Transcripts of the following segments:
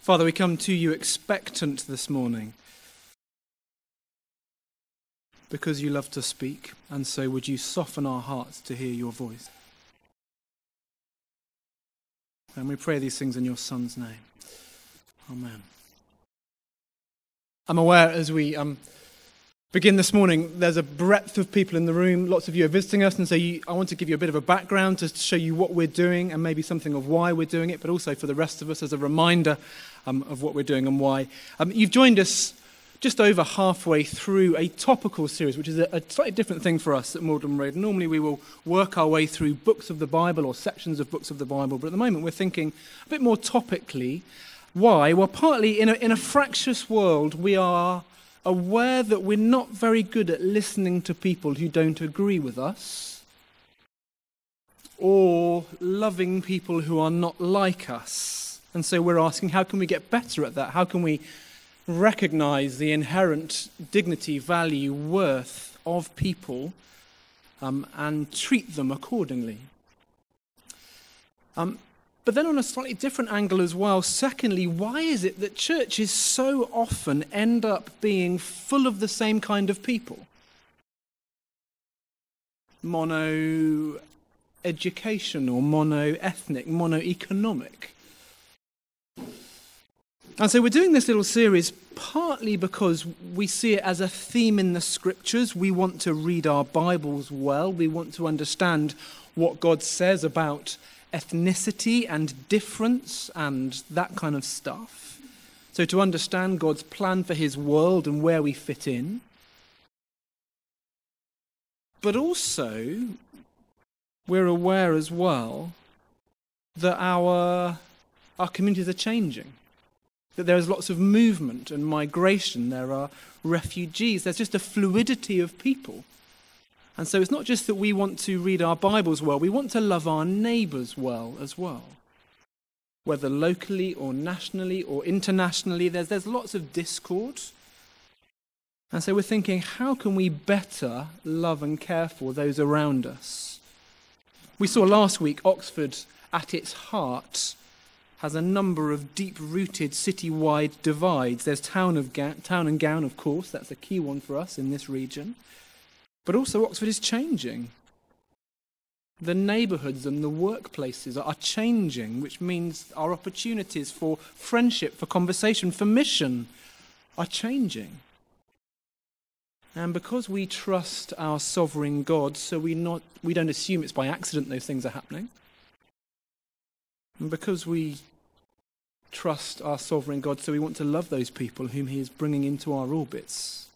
Father, we come to you expectant this morning because you love to speak, and so would you soften our hearts to hear your voice? And we pray these things in your Son's name. Amen. I'm aware as we um, begin this morning, there's a breadth of people in the room. Lots of you are visiting us, and so you, I want to give you a bit of a background to show you what we're doing and maybe something of why we're doing it, but also for the rest of us as a reminder um, of what we're doing and why. Um, you've joined us just over halfway through a topical series, which is a, a slightly different thing for us at Magdalen Road. Normally, we will work our way through books of the Bible or sections of books of the Bible, but at the moment, we're thinking a bit more topically. Why? Well, partly in a, in a fractious world, we are aware that we're not very good at listening to people who don't agree with us or loving people who are not like us. And so we're asking, how can we get better at that? How can we recognize the inherent dignity, value, worth of people um, and treat them accordingly? Um, but then, on a slightly different angle as well, secondly, why is it that churches so often end up being full of the same kind of people? Mono educational, mono ethnic, mono economic. And so we're doing this little series partly because we see it as a theme in the scriptures. We want to read our Bibles well, we want to understand what God says about ethnicity and difference and that kind of stuff. So, to understand God's plan for his world and where we fit in. But also, we're aware as well that our, our communities are changing, that there is lots of movement and migration, there are refugees, there's just a fluidity of people. And so it's not just that we want to read our Bibles well, we want to love our neighbours well as well. Whether locally or nationally or internationally, there's, there's lots of discord. And so we're thinking, how can we better love and care for those around us? We saw last week Oxford, at its heart, has a number of deep rooted city-wide divides. There's town, of Ga- town and gown, of course, that's a key one for us in this region. But also, Oxford is changing. The neighbourhoods and the workplaces are changing, which means our opportunities for friendship, for conversation, for mission are changing. And because we trust our sovereign God, so we, not, we don't assume it's by accident those things are happening. And because we trust our sovereign God, so we want to love those people whom He is bringing into our orbits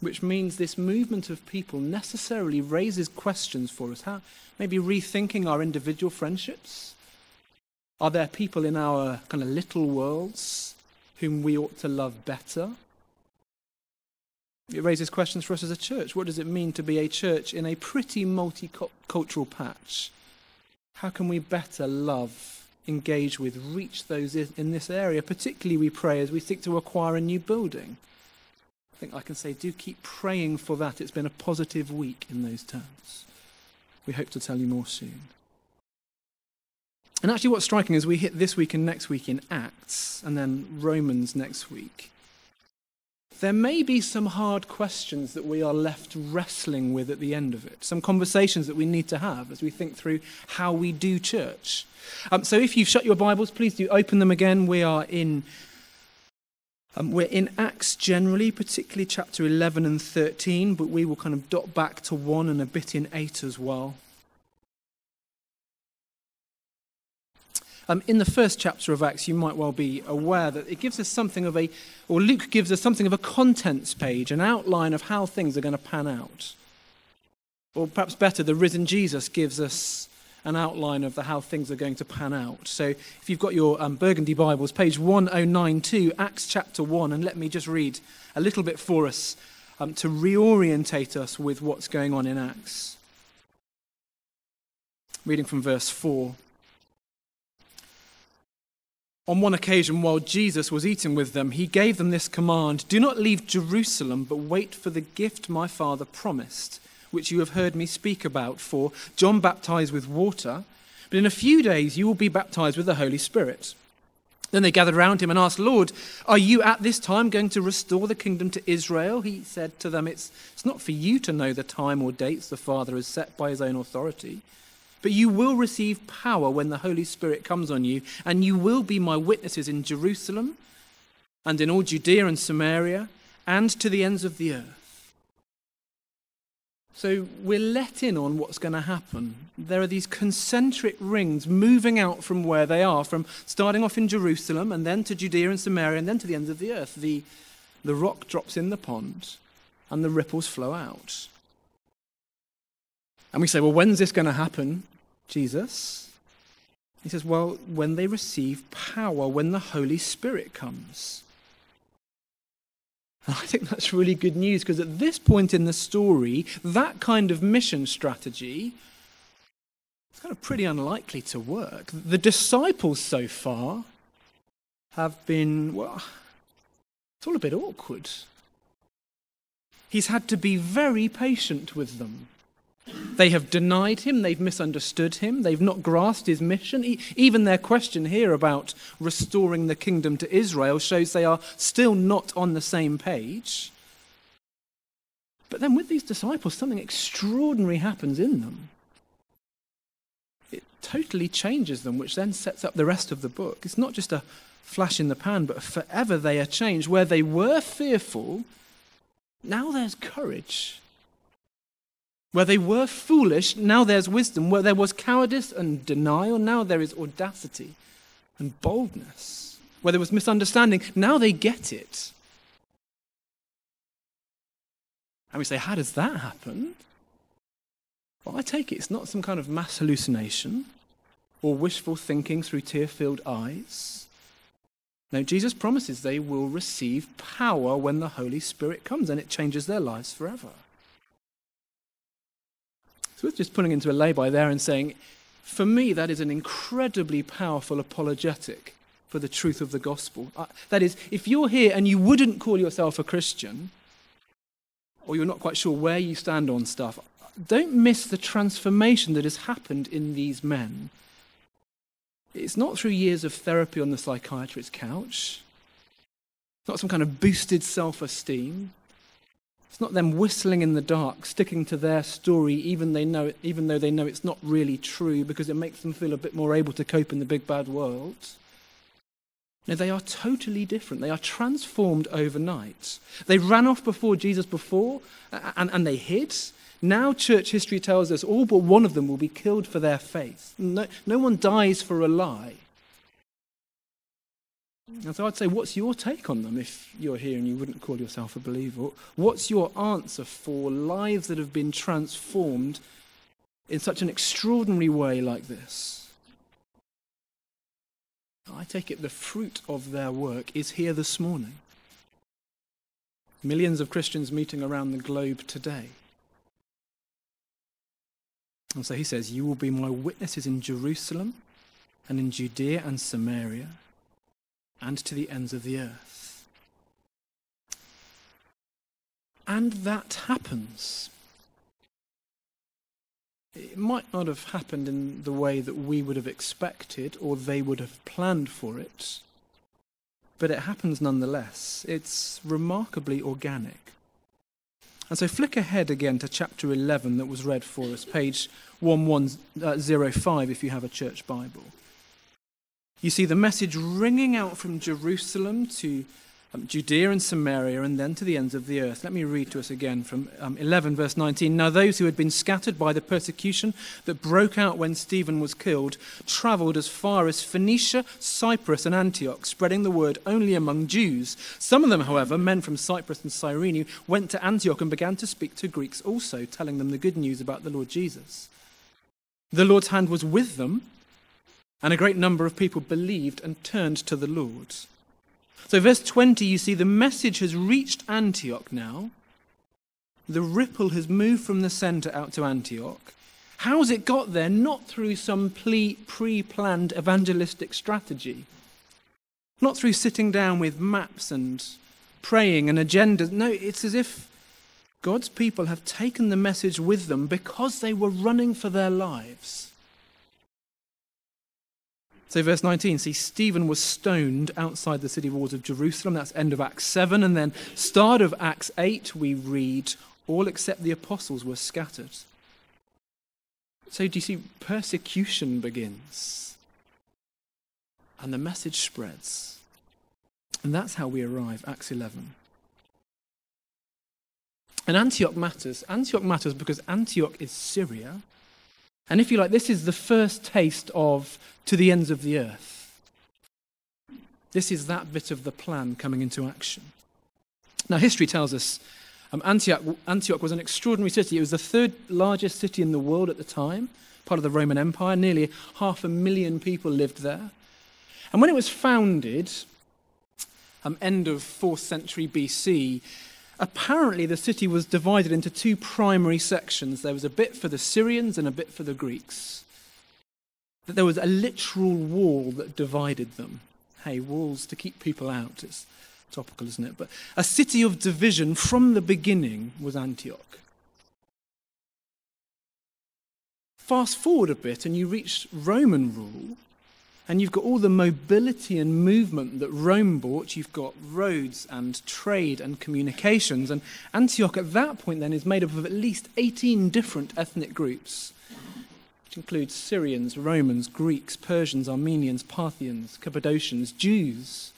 which means this movement of people necessarily raises questions for us. How, maybe rethinking our individual friendships. Are there people in our kind of little worlds whom we ought to love better? It raises questions for us as a church. What does it mean to be a church in a pretty multicultural patch? How can we better love, engage with, reach those in this area? Particularly, we pray as we seek to acquire a new building think I can say do keep praying for that. It's been a positive week in those terms. We hope to tell you more soon. And actually, what's striking is we hit this week and next week in Acts, and then Romans next week. There may be some hard questions that we are left wrestling with at the end of it, some conversations that we need to have as we think through how we do church. Um, so, if you've shut your Bibles, please do open them again. We are in um, we're in Acts generally, particularly chapter 11 and 13, but we will kind of dot back to 1 and a bit in 8 as well. Um, in the first chapter of Acts, you might well be aware that it gives us something of a, or Luke gives us something of a contents page, an outline of how things are going to pan out. Or perhaps better, the risen Jesus gives us an outline of the, how things are going to pan out. So if you've got your um, Burgundy Bibles, page 1092, Acts chapter 1, and let me just read a little bit for us um, to reorientate us with what's going on in Acts. Reading from verse 4. On one occasion, while Jesus was eating with them, he gave them this command Do not leave Jerusalem, but wait for the gift my Father promised which you have heard me speak about. For John baptized with water, But in a few days you will be baptized with the Holy Spirit. Then they gathered round him and asked, Lord, are you at this time going to restore the kingdom to Israel? He said to them, It's, it's not for you to know the time or dates the Father has set by his own authority, but you will receive power when the Holy Spirit comes on you, and you will be my witnesses in Jerusalem and in all Judea and Samaria and to the ends of the earth. So we're let in on what's going to happen. There are these concentric rings moving out from where they are, from starting off in Jerusalem and then to Judea and Samaria and then to the ends of the earth. The, the rock drops in the pond and the ripples flow out. And we say, well, when's this going to happen, Jesus? He says, well, when they receive power, when the Holy Spirit comes. I think that's really good news because at this point in the story, that kind of mission strategy is kind of pretty unlikely to work. The disciples so far have been, well, it's all a bit awkward. He's had to be very patient with them. They have denied him, they've misunderstood him, they've not grasped his mission. Even their question here about restoring the kingdom to Israel shows they are still not on the same page. But then with these disciples, something extraordinary happens in them. It totally changes them, which then sets up the rest of the book. It's not just a flash in the pan, but forever they are changed. Where they were fearful, now there's courage. Where they were foolish, now there's wisdom. Where there was cowardice and denial, now there is audacity and boldness. Where there was misunderstanding, now they get it. And we say, how does that happen? Well, I take it it's not some kind of mass hallucination or wishful thinking through tear filled eyes. No, Jesus promises they will receive power when the Holy Spirit comes and it changes their lives forever. So just putting into a lay-by there and saying, for me, that is an incredibly powerful apologetic for the truth of the gospel. Uh, that is, if you're here and you wouldn't call yourself a Christian, or you're not quite sure where you stand on stuff, don't miss the transformation that has happened in these men. It's not through years of therapy on the psychiatrist's couch. It's not some kind of boosted self esteem. It's not them whistling in the dark, sticking to their story, even, they know it, even though they know it's not really true, because it makes them feel a bit more able to cope in the big bad world. No, they are totally different. They are transformed overnight. They ran off before Jesus before, and, and they hid. Now, church history tells us all but one of them will be killed for their faith. No, no one dies for a lie. And so I'd say, what's your take on them if you're here and you wouldn't call yourself a believer? What's your answer for lives that have been transformed in such an extraordinary way like this? I take it the fruit of their work is here this morning. Millions of Christians meeting around the globe today. And so he says, You will be my witnesses in Jerusalem and in Judea and Samaria and to the ends of the earth. And that happens. It might not have happened in the way that we would have expected or they would have planned for it, but it happens nonetheless. It's remarkably organic. And so flick ahead again to chapter 11 that was read for us, page 1105 uh, if you have a church Bible. You see the message ringing out from Jerusalem to um, Judea and Samaria and then to the ends of the earth. Let me read to us again from um, 11, verse 19. Now, those who had been scattered by the persecution that broke out when Stephen was killed traveled as far as Phoenicia, Cyprus, and Antioch, spreading the word only among Jews. Some of them, however, men from Cyprus and Cyrene, went to Antioch and began to speak to Greeks also, telling them the good news about the Lord Jesus. The Lord's hand was with them and a great number of people believed and turned to the Lord. So, verse 20, you see the message has reached Antioch now. The ripple has moved from the center out to Antioch. How's it got there? Not through some pre planned evangelistic strategy, not through sitting down with maps and praying and agendas. No, it's as if God's people have taken the message with them because they were running for their lives. So, verse 19, see, Stephen was stoned outside the city walls of Jerusalem. That's end of Acts 7. And then, start of Acts 8, we read, all except the apostles were scattered. So, do you see, persecution begins and the message spreads. And that's how we arrive, Acts 11. And Antioch matters. Antioch matters because Antioch is Syria. And if you like, this is the first taste of to the ends of the earth. This is that bit of the plan coming into action. Now, history tells us um, Antioch, Antioch was an extraordinary city. It was the third largest city in the world at the time, part of the Roman Empire. Nearly half a million people lived there. And when it was founded, um, end of 4th century BC, apparently the city was divided into two primary sections. There was a bit for the Syrians and a bit for the Greeks. That there was a literal wall that divided them. Hey, walls to keep people out. It's topical, isn't it? But a city of division from the beginning was Antioch. Fast forward a bit and you reach Roman rule, and you've got all the mobility and movement that Rome brought. You've got roads and trade and communications. And Antioch at that point then is made up of at least 18 different ethnic groups, which includes Syrians, Romans, Greeks, Persians, Armenians, Parthians, Cappadocians, Jews.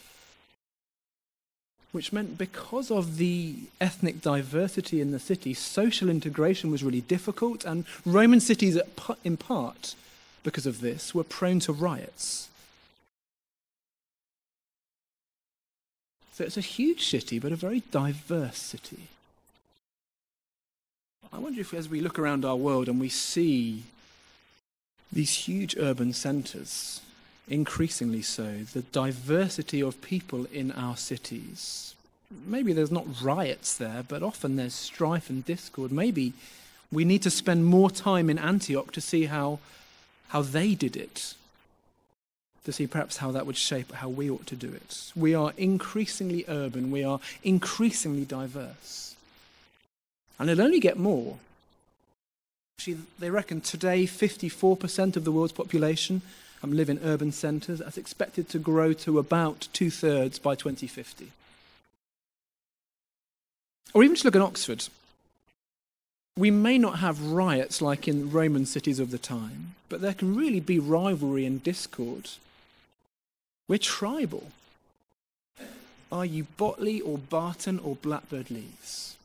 Which meant because of the ethnic diversity in the city, social integration was really difficult, and Roman cities, in part, because of this, we were prone to riots. So it's a huge city, but a very diverse city. I wonder if, as we look around our world and we see these huge urban centres, increasingly so, the diversity of people in our cities, maybe there's not riots there, but often there's strife and discord. Maybe we need to spend more time in Antioch to see how how they did it, to see perhaps how that would shape how we ought to do it. We are increasingly urban, we are increasingly diverse. And it'll only get more. Actually, they reckon today 54% of the world's population um, live in urban centres. That's expected to grow to about two thirds by 2050. Or even just look at Oxford. We may not have riots like in Roman cities of the time, but there can really be rivalry and discord. We're tribal. Are you Botley or Barton or Blackbird Leys?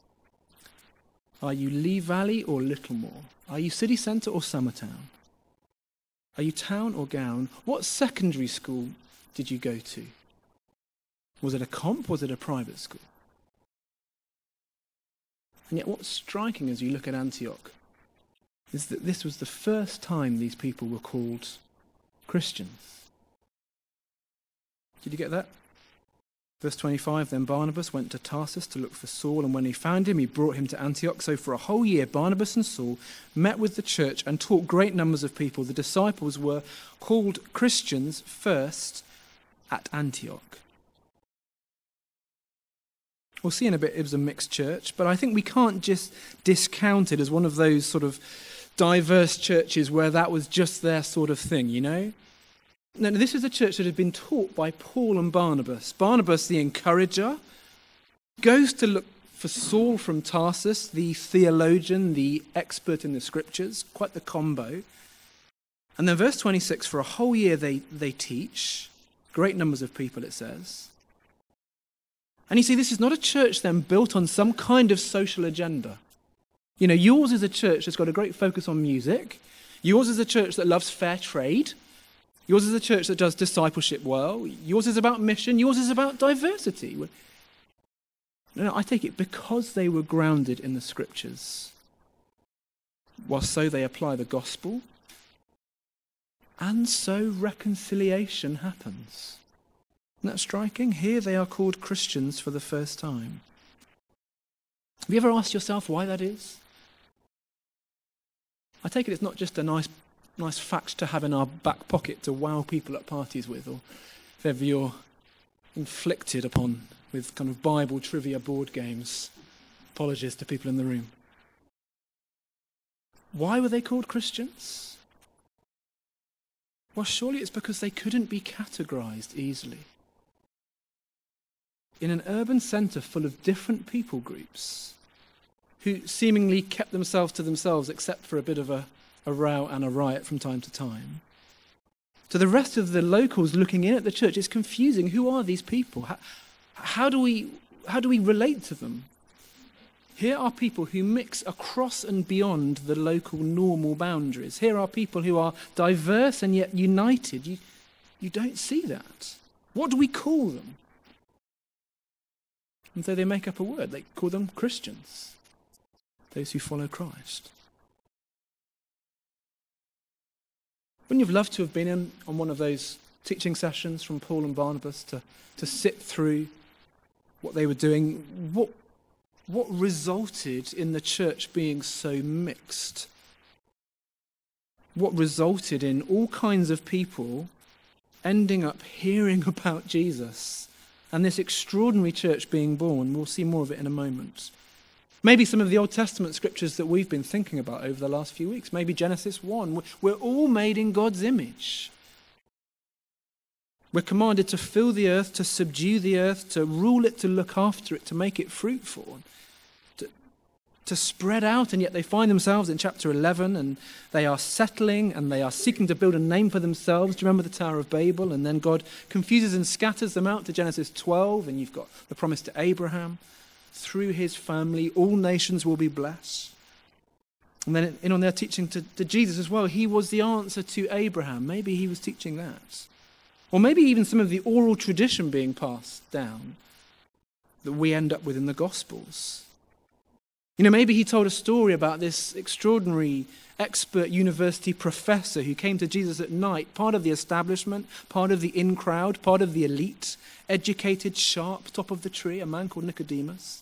Are you Lye Valley or Littlemore? Are you city centre or Summertown? Are you town or gown? What secondary school did you go to? Was it a comp? Was it a private school? And yet, what's striking as you look at Antioch is that this was the first time these people were called Christians. Did you get that? Verse 25 Then Barnabas went to Tarsus to look for Saul, and when he found him, he brought him to Antioch. So for a whole year, Barnabas and Saul met with the church and taught great numbers of people. The disciples were called Christians first at Antioch. We'll see in a bit it was a mixed church, but I think we can't just discount it as one of those sort of diverse churches where that was just their sort of thing, you know? No, this is a church that had been taught by Paul and Barnabas. Barnabas, the encourager, goes to look for Saul from Tarsus, the theologian, the expert in the scriptures, quite the combo. And then, verse 26 for a whole year they, they teach, great numbers of people, it says. And you see, this is not a church then built on some kind of social agenda. You know, yours is a church that's got a great focus on music. Yours is a church that loves fair trade. Yours is a church that does discipleship well. Yours is about mission. Yours is about diversity. No, no, I take it because they were grounded in the scriptures, while so they apply the gospel, and so reconciliation happens. Isn't that striking? Here they are called Christians for the first time. Have you ever asked yourself why that is? I take it it's not just a nice, nice fact to have in our back pocket to wow people at parties with, or if ever you're inflicted upon with kind of Bible trivia board games. Apologies to people in the room. Why were they called Christians? Well, surely it's because they couldn't be categorized easily. In an urban centre full of different people groups who seemingly kept themselves to themselves except for a bit of a, a row and a riot from time to time, to the rest of the locals looking in at the church, it's confusing. Who are these people? How, how, do, we, how do we relate to them? Here are people who mix across and beyond the local normal boundaries. Here are people who are diverse and yet united. You, you don't see that. What do we call them? And so they make up a word. They call them Christians, those who follow Christ. Wouldn't you have loved to have been in on one of those teaching sessions from Paul and Barnabas to, to sit through what they were doing? What what resulted in the church being so mixed? What resulted in all kinds of people ending up hearing about Jesus and this extraordinary church being born? We'll see more of it in a moment. Maybe some of the Old Testament scriptures that we've been thinking about over the last few weeks. Maybe Genesis 1. We're all made in God's image. We're commanded to fill the earth, to subdue the earth, to rule it, to look after it, to make it fruitful to spread out, and yet they find themselves in chapter 11 and they are settling and they are seeking to build a name for themselves. Do you remember the Tower of Babel? And then God confuses and scatters them out to Genesis 12, and you've got the promise to Abraham. Through his family, all nations will be blessed. And then in on their teaching to, to Jesus as well, he was the answer to Abraham. Maybe he was teaching that. Or maybe even some of the oral tradition being passed down that we end up with in the Gospels. You know, maybe he told a story about this extraordinary expert university professor who came to Jesus at night, part of the establishment, part of the in crowd, part of the elite, educated, sharp, top of the tree, a man called Nicodemus.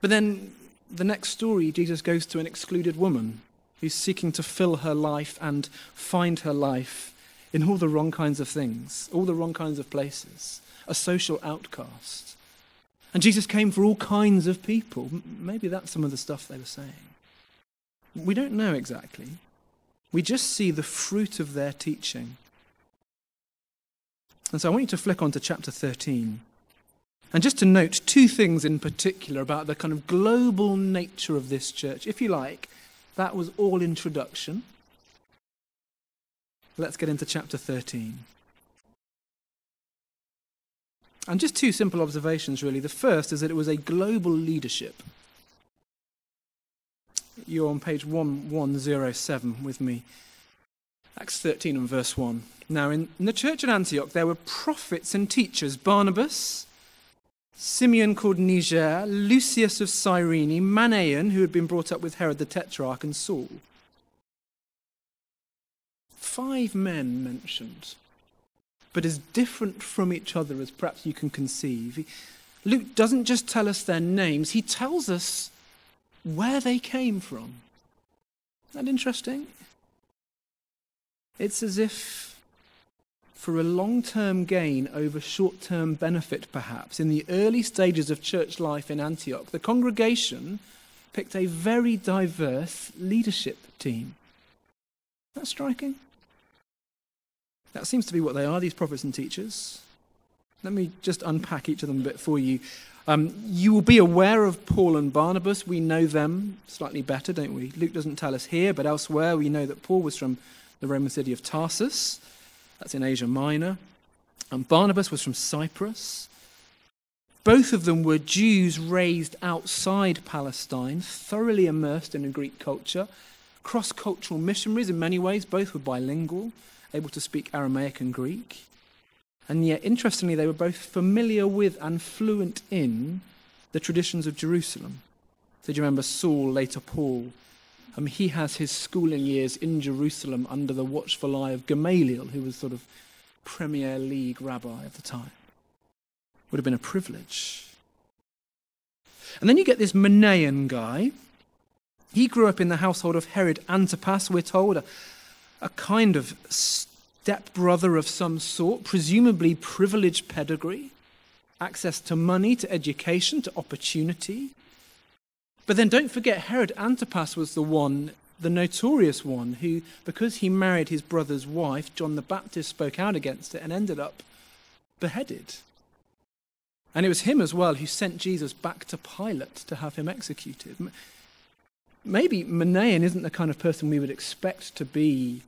But then the next story, Jesus goes to an excluded woman who's seeking to fill her life and find her life in all the wrong kinds of things, all the wrong kinds of places, a social outcast. And Jesus came for all kinds of people. Maybe that's some of the stuff they were saying. We don't know exactly. We just see the fruit of their teaching. And so I want you to flick on to chapter 13. And just to note two things in particular about the kind of global nature of this church. If you like, that was all introduction. Let's get into chapter 13. And just two simple observations, really. The first is that it was a global leadership. You're on page 1107 with me. Acts 13 and verse 1. Now, in, in the church at Antioch, there were prophets and teachers Barnabas, Simeon called Niger, Lucius of Cyrene, Manaen, who had been brought up with Herod the Tetrarch, and Saul. Five men mentioned but as different from each other as perhaps you can conceive. Luke doesn't just tell us their names, he tells us where they came from. Isn't that interesting? It's as if, for a long term gain over short term benefit, perhaps, in the early stages of church life in Antioch, the congregation picked a very diverse leadership team. That's striking. That seems to be what they are, these prophets and teachers. Let me just unpack each of them a bit for you. Um, you will be aware of Paul and Barnabas. We know them slightly better, don't we? Luke doesn't tell us here, but elsewhere we know that Paul was from the Roman city of Tarsus. That's in Asia Minor. And Barnabas was from Cyprus. Both of them were Jews raised outside Palestine, thoroughly immersed in a Greek culture, cross cultural missionaries in many ways. Both were bilingual able to speak Aramaic and Greek. And yet, interestingly, they were both familiar with and fluent in the traditions of Jerusalem. So, do you remember Saul, later Paul? Um, he has his schooling years in Jerusalem under the watchful eye of Gamaliel, who was sort of Premier League rabbi of the time. Would have been a privilege. And then you get this Manaen guy. He grew up in the household of Herod Antipas, we're told, a, kind of stepbrother of some sort, presumably privileged pedigree, access to money, to education, to opportunity. But then don't forget, Herod Antipas was the one the notorious one who, because he married his brother's wife, John the Baptist spoke out against it and ended up beheaded. And it was him as well who sent Jesus back to Pilate to have him executed. Maybe Manaen isn't the kind of person we would expect to be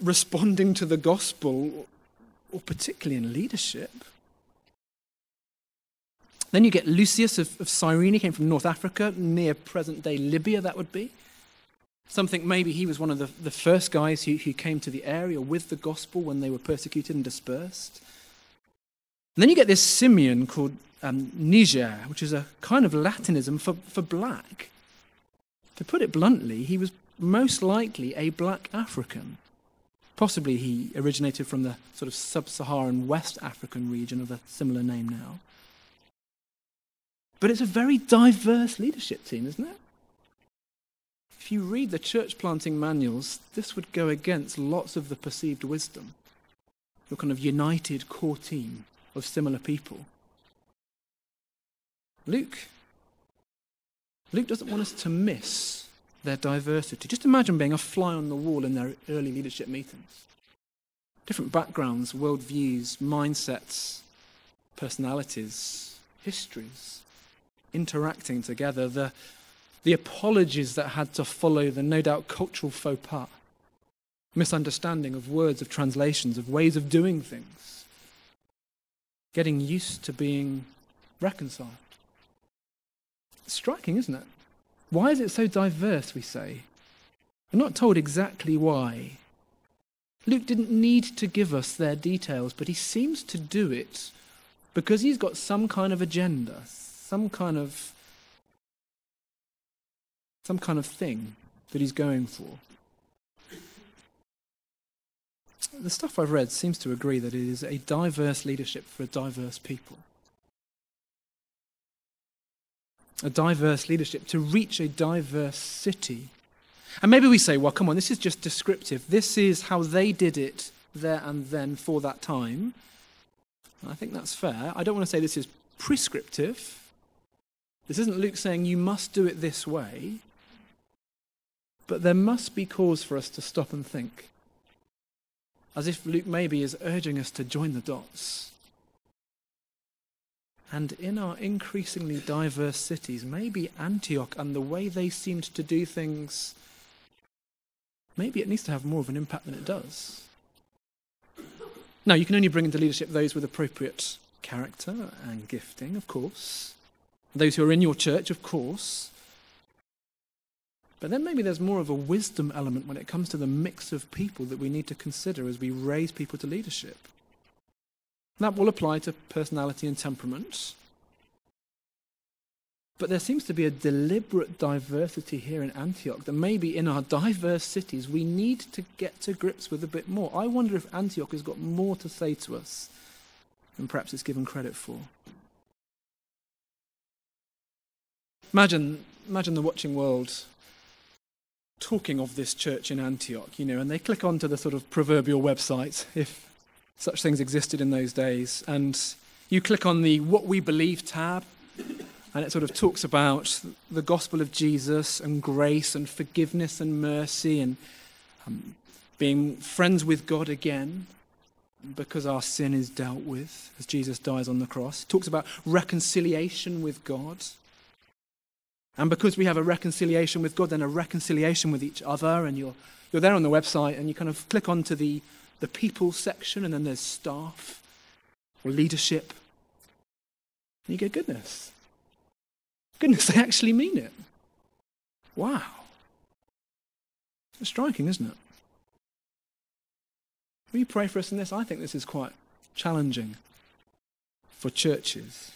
responding to the gospel, or particularly in leadership. Then you get Lucius of, of Cyrene, came from North Africa, near present day Libya, that would be. Something maybe he was one of the, the first guys who, who came to the area with the gospel when they were persecuted and dispersed. And then you get this Simeon called um, Niger, which is a kind of Latinism for, for black. To put it bluntly, he was most likely a black African. Possibly he originated from the sort of sub Saharan West African region of a similar name now. But it's a very diverse leadership team, isn't it? If you read the church planting manuals, this would go against lots of the perceived wisdom. Your kind of united core team of similar people. Luke. Luke doesn't want us to miss their diversity. Just imagine being a fly on the wall in their early leadership meetings. Different backgrounds, worldviews, mindsets, personalities, histories interacting together, the, the apologies that had to follow the no doubt cultural faux pas, misunderstanding of words, of translations, of ways of doing things, getting used to being reconciled. Striking, isn't it? Why is it so diverse, we say? We're not told exactly why. Luke didn't need to give us their details, but he seems to do it because he's got some kind of agenda, some kind of some kind of thing that he's going for. The stuff I've read seems to agree that it is a diverse leadership for a diverse people. A diverse leadership to reach a diverse city. And maybe we say, well, come on, this is just descriptive. This is how they did it there and then for that time. I think that's fair. I don't want to say this is prescriptive. This isn't Luke saying you must do it this way, but there must be cause for us to stop and think. As if Luke maybe is urging us to join the dots. And in our increasingly diverse cities, maybe Antioch and the way they seemed to do things, maybe it needs to have more of an impact than it does. Now, you can only bring into leadership those with appropriate character and gifting, of course those who are in your church, of course. But then maybe there's more of a wisdom element when it comes to the mix of people that we need to consider as we raise people to leadership. That will apply to personality and temperament. But there seems to be a deliberate diversity here in Antioch that maybe in our diverse cities we need to get to grips with a bit more. I wonder if Antioch has got more to say to us than perhaps it's given credit for. Imagine, imagine the watching world talking of this church in Antioch, you know, and they click onto the sort of proverbial website, if such things existed in those days, and you click on the What We Believe tab, and it sort of talks about the gospel of Jesus and grace and forgiveness and mercy and um, being friends with God again because our sin is dealt with as Jesus dies on the cross. It talks about reconciliation with God and because we have a reconciliation with God, then a reconciliation with each other, and you're, you're there on the website and you kind of click onto the, the people section, and then there's staff or leadership. And you go, goodness. Goodness, they actually mean it. Wow. It's striking, isn't it? Will you pray for us in this? I think this is quite challenging for churches.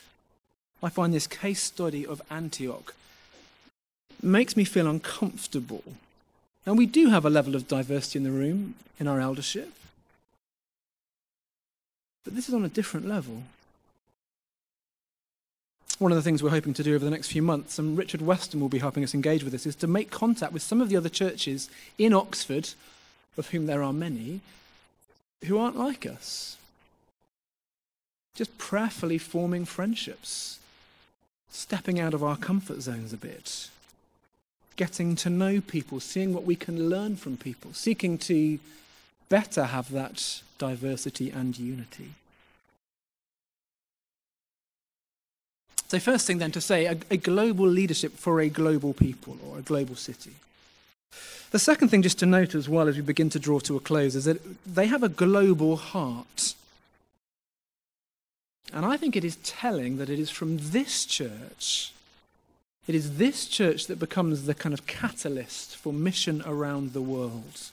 I find this case study of Antioch makes me feel uncomfortable. And we do have a level of diversity in the room in our eldership. But this is on a different level. One of the things we're hoping to do over the next few months, and Richard Weston will be helping us engage with this, is to make contact with some of the other churches in Oxford, of whom there are many, who aren't like us. Just prayerfully forming friendships, stepping out of our comfort zones a bit, getting to know people, seeing what we can learn from people, seeking to better have that diversity and unity. So, first thing then to say a, a, global leadership for a global people or a global city. The second thing, just to note as well as we begin to draw to a close, is that they have a global heart. And I think it is telling that it is from this church, it is this church that becomes the kind of catalyst for mission around the world.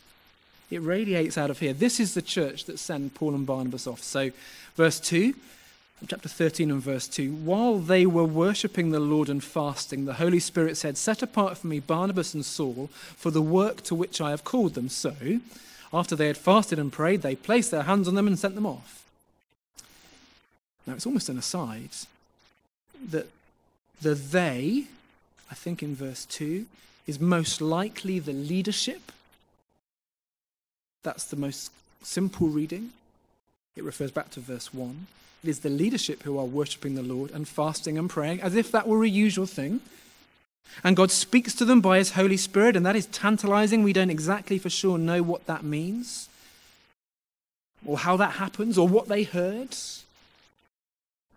It radiates out of here. This is the church that sent Paul and Barnabas off. So, verse 2 chapter 13 and verse 2 while they were worshipping the lord and fasting the holy spirit said set apart for me barnabas and saul for the work to which i have called them so after they had fasted and prayed they placed their hands on them and sent them off now it's almost an aside that the they i think in verse 2 is most likely the leadership that's the most simple reading it refers back to verse 1 it is the leadership who are worshipping the Lord and fasting and praying as if that were a usual thing. And God speaks to them by His Holy Spirit, and that is tantalizing. We don't exactly for sure know what that means, or how that happens, or what they heard.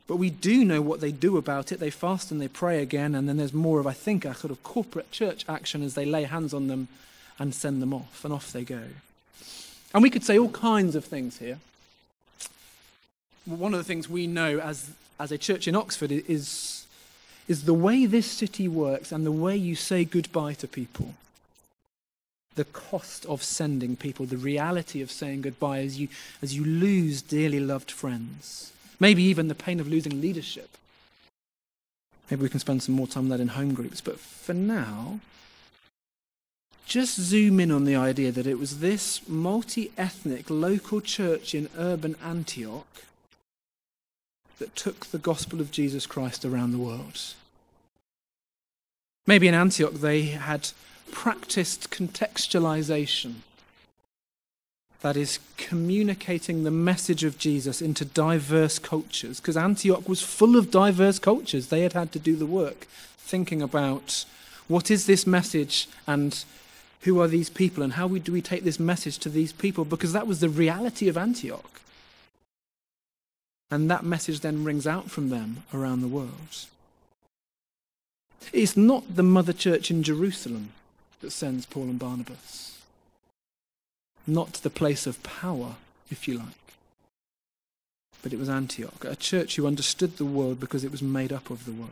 But we do know what they do about it. They fast and they pray again, and then there's more of, I think, a sort of corporate church action as they lay hands on them and send them off, and off they go. And we could say all kinds of things here one of the things we know as, as a church in Oxford is, is the way this city works and the way you say goodbye to people. The cost of sending people, the reality of saying goodbye as you, as you lose dearly loved friends. Maybe even the pain of losing leadership. Maybe we can spend some more time on that in home groups. But for now, just zoom in on the idea that it was this multi ethnic local church in urban Antioch that took the gospel of Jesus Christ around the world. Maybe in Antioch they had practiced contextualization. That is, communicating the message of Jesus into diverse cultures, because Antioch was full of diverse cultures. They had had to do the work, thinking about what is this message and who are these people and how do we take this message to these people, because that was the reality of Antioch. And that message then rings out from them around the world. It's not the mother church in Jerusalem that sends Paul and Barnabas, not the place of power, if you like. But it was Antioch, a church who understood the world because it was made up of the world.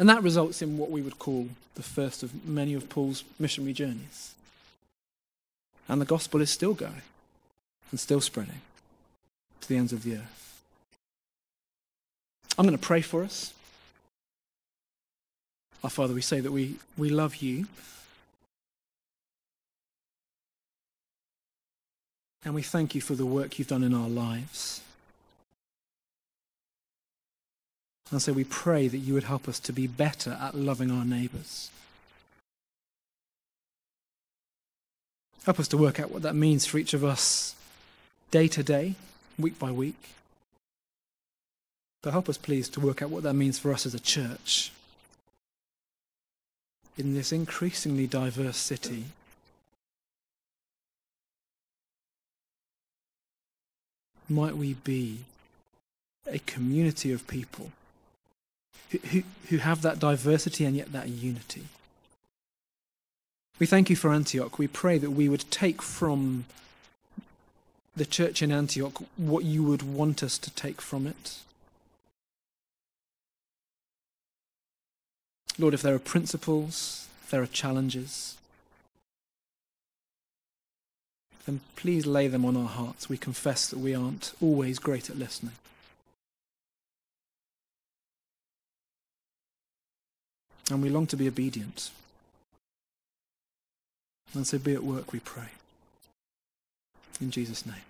And that results in what we would call the first of many of Paul's missionary journeys. And the gospel is still going and still spreading to the ends of the earth. I'm going to pray for us. Our Father, we say that we, we love you. And we thank you for the work you've done in our lives. And so we pray that you would help us to be better at loving our neighbours. Help us to work out what that means for each of us day to day week by week. But help us, please, to work out what that means for us as a church in this increasingly diverse city. Might we be a community of people who, who have that diversity and yet that unity? We thank you for Antioch. We pray that we would take from the church in Antioch what you would want us to take from it. Lord, if there are principles, if there are challenges, then please lay them on our hearts. We confess that we aren't always great at listening. And we long to be obedient. And so be at work, we pray. In Jesus' name.